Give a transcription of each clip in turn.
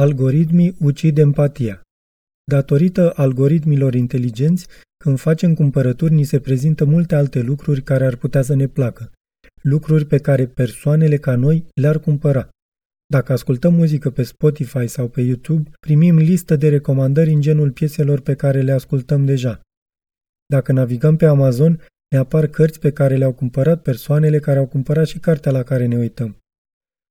Algoritmii ucid empatia. Datorită algoritmilor inteligenți, când facem cumpărături, ni se prezintă multe alte lucruri care ar putea să ne placă. Lucruri pe care persoanele ca noi le-ar cumpăra. Dacă ascultăm muzică pe Spotify sau pe YouTube, primim listă de recomandări în genul pieselor pe care le ascultăm deja. Dacă navigăm pe Amazon, ne apar cărți pe care le-au cumpărat persoanele care au cumpărat și cartea la care ne uităm.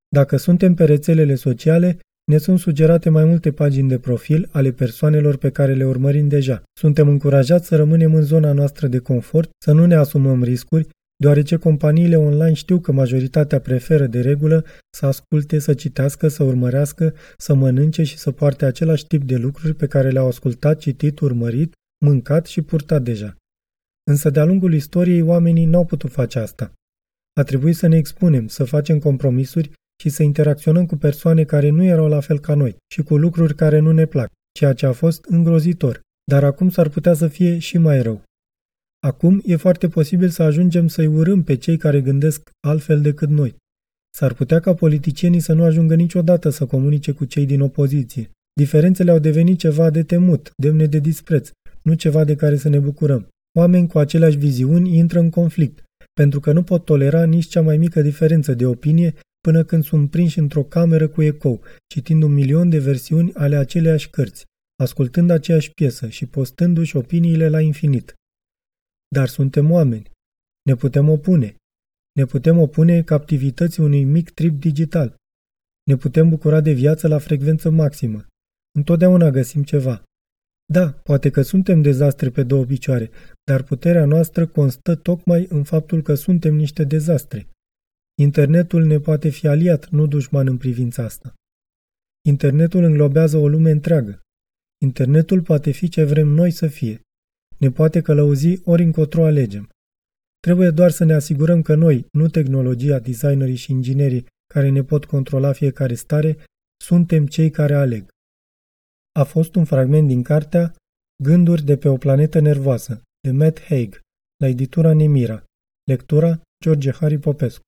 Dacă suntem pe rețelele sociale, ne sunt sugerate mai multe pagini de profil ale persoanelor pe care le urmărim deja. Suntem încurajați să rămânem în zona noastră de confort, să nu ne asumăm riscuri, deoarece companiile online știu că majoritatea preferă de regulă să asculte, să citească, să urmărească, să mănânce și să poarte același tip de lucruri pe care le-au ascultat, citit, urmărit, mâncat și purtat deja. Însă de-a lungul istoriei oamenii n-au putut face asta. A trebuit să ne expunem, să facem compromisuri și să interacționăm cu persoane care nu erau la fel ca noi și cu lucruri care nu ne plac, ceea ce a fost îngrozitor, dar acum s-ar putea să fie și mai rău. Acum e foarte posibil să ajungem să-i urâm pe cei care gândesc altfel decât noi. S-ar putea ca politicienii să nu ajungă niciodată să comunice cu cei din opoziție. Diferențele au devenit ceva de temut, demne de dispreț, nu ceva de care să ne bucurăm. Oameni cu aceleași viziuni intră în conflict, pentru că nu pot tolera nici cea mai mică diferență de opinie până când sunt prinși într-o cameră cu ecou, citind un milion de versiuni ale aceleiași cărți, ascultând aceeași piesă și postându-și opiniile la infinit. Dar suntem oameni. Ne putem opune. Ne putem opune captivității unui mic trip digital. Ne putem bucura de viață la frecvență maximă. Întotdeauna găsim ceva. Da, poate că suntem dezastre pe două picioare, dar puterea noastră constă tocmai în faptul că suntem niște dezastre. Internetul ne poate fi aliat, nu dușman în privința asta. Internetul înglobează o lume întreagă. Internetul poate fi ce vrem noi să fie. Ne poate călăuzi ori încotro alegem. Trebuie doar să ne asigurăm că noi, nu tehnologia, designerii și inginerii care ne pot controla fiecare stare, suntem cei care aleg. A fost un fragment din cartea Gânduri de pe o planetă nervoasă, de Matt Haig, la editura Nemira. Lectura George Harry Popescu.